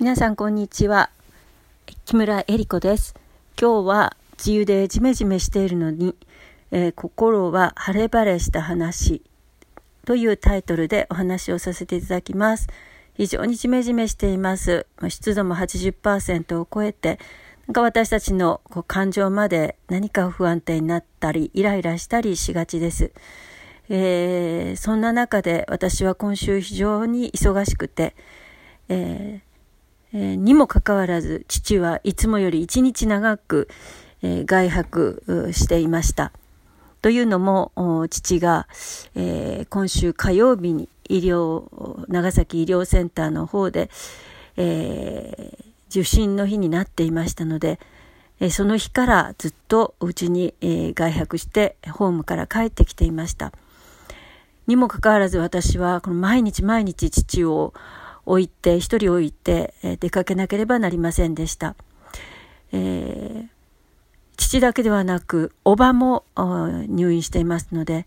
皆さんこんにちは。木村恵理子です。今日は梅雨でジメジメしているのに、えー、心は晴れ晴れした話というタイトルでお話をさせていただきます。非常にジメジメしています。湿度も80%を超えてなんか私たちのこう感情まで何か不安定になったりイライラしたりしがちです。えー、そんな中で私は今週非常に忙しくて、えーえ、にもかかわらず父はいつもより一日長く、え、外泊していました。というのも父が、えー、今週火曜日に医療長崎医療センターの方で、えー、受診の日になっていましたので、えー、その日からずっとうちに、え、外泊してホームから帰ってきていました。にもかかわらず私はこの毎日毎日父を置いて、一人置いて出かけなければなりませんでした。えー、父だけではなく、おばも入院していますので、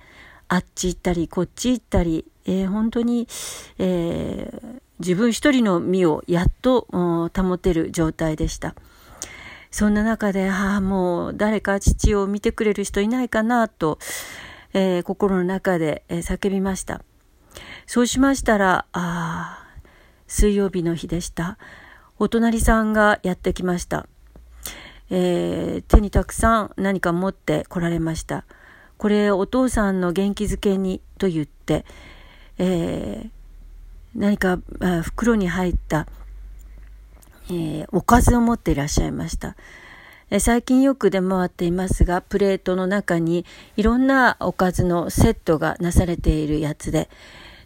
あっち行ったり、こっち行ったり、えー、本当に、えー、自分一人の身をやっと保てる状態でした。そんな中で、ああ、もう誰か父を見てくれる人いないかなと、えー、心の中で、叫びました。そうしましたら、あ水曜日の日でした。お隣さんがやってきました。えー、手にたくさん何か持って来られました。これお父さんの元気づけにと言って、えー、何か袋に入った、えー、おかずを持っていらっしゃいました。最近よく出回っていますが、プレートの中にいろんなおかずのセットがなされているやつで、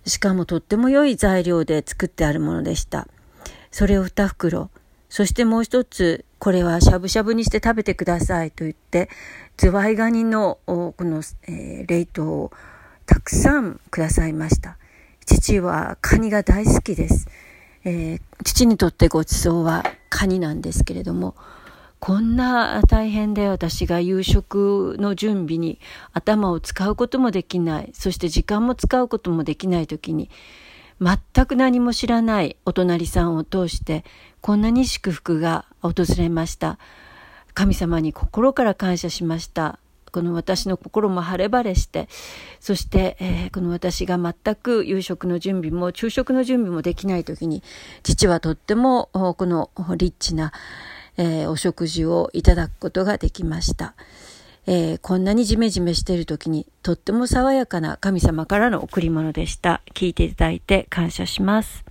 しかもとっても良い材料で作ってあるものでした。それを2袋。そしてもう一つ、これはしゃぶしゃぶにして食べてくださいと言って、ズワイガニのこの、えー、冷凍をたくさんくださいました。父はカニが大好きです。えー、父にとってごちそうはカニなんですけれども、こんな大変で私が夕食の準備に頭を使うこともできない、そして時間も使うこともできない時に、全く何も知らないお隣さんを通して、こんなに祝福が訪れました。神様に心から感謝しました。この私の心も晴れ晴れして、そして、えー、この私が全く夕食の準備も昼食の準備もできない時に、父はとってもこのリッチな、えー、お食事をいただくことができました。えー、こんなにジメジメしている時にとっても爽やかな神様からの贈り物でした。聞いていただいて感謝します。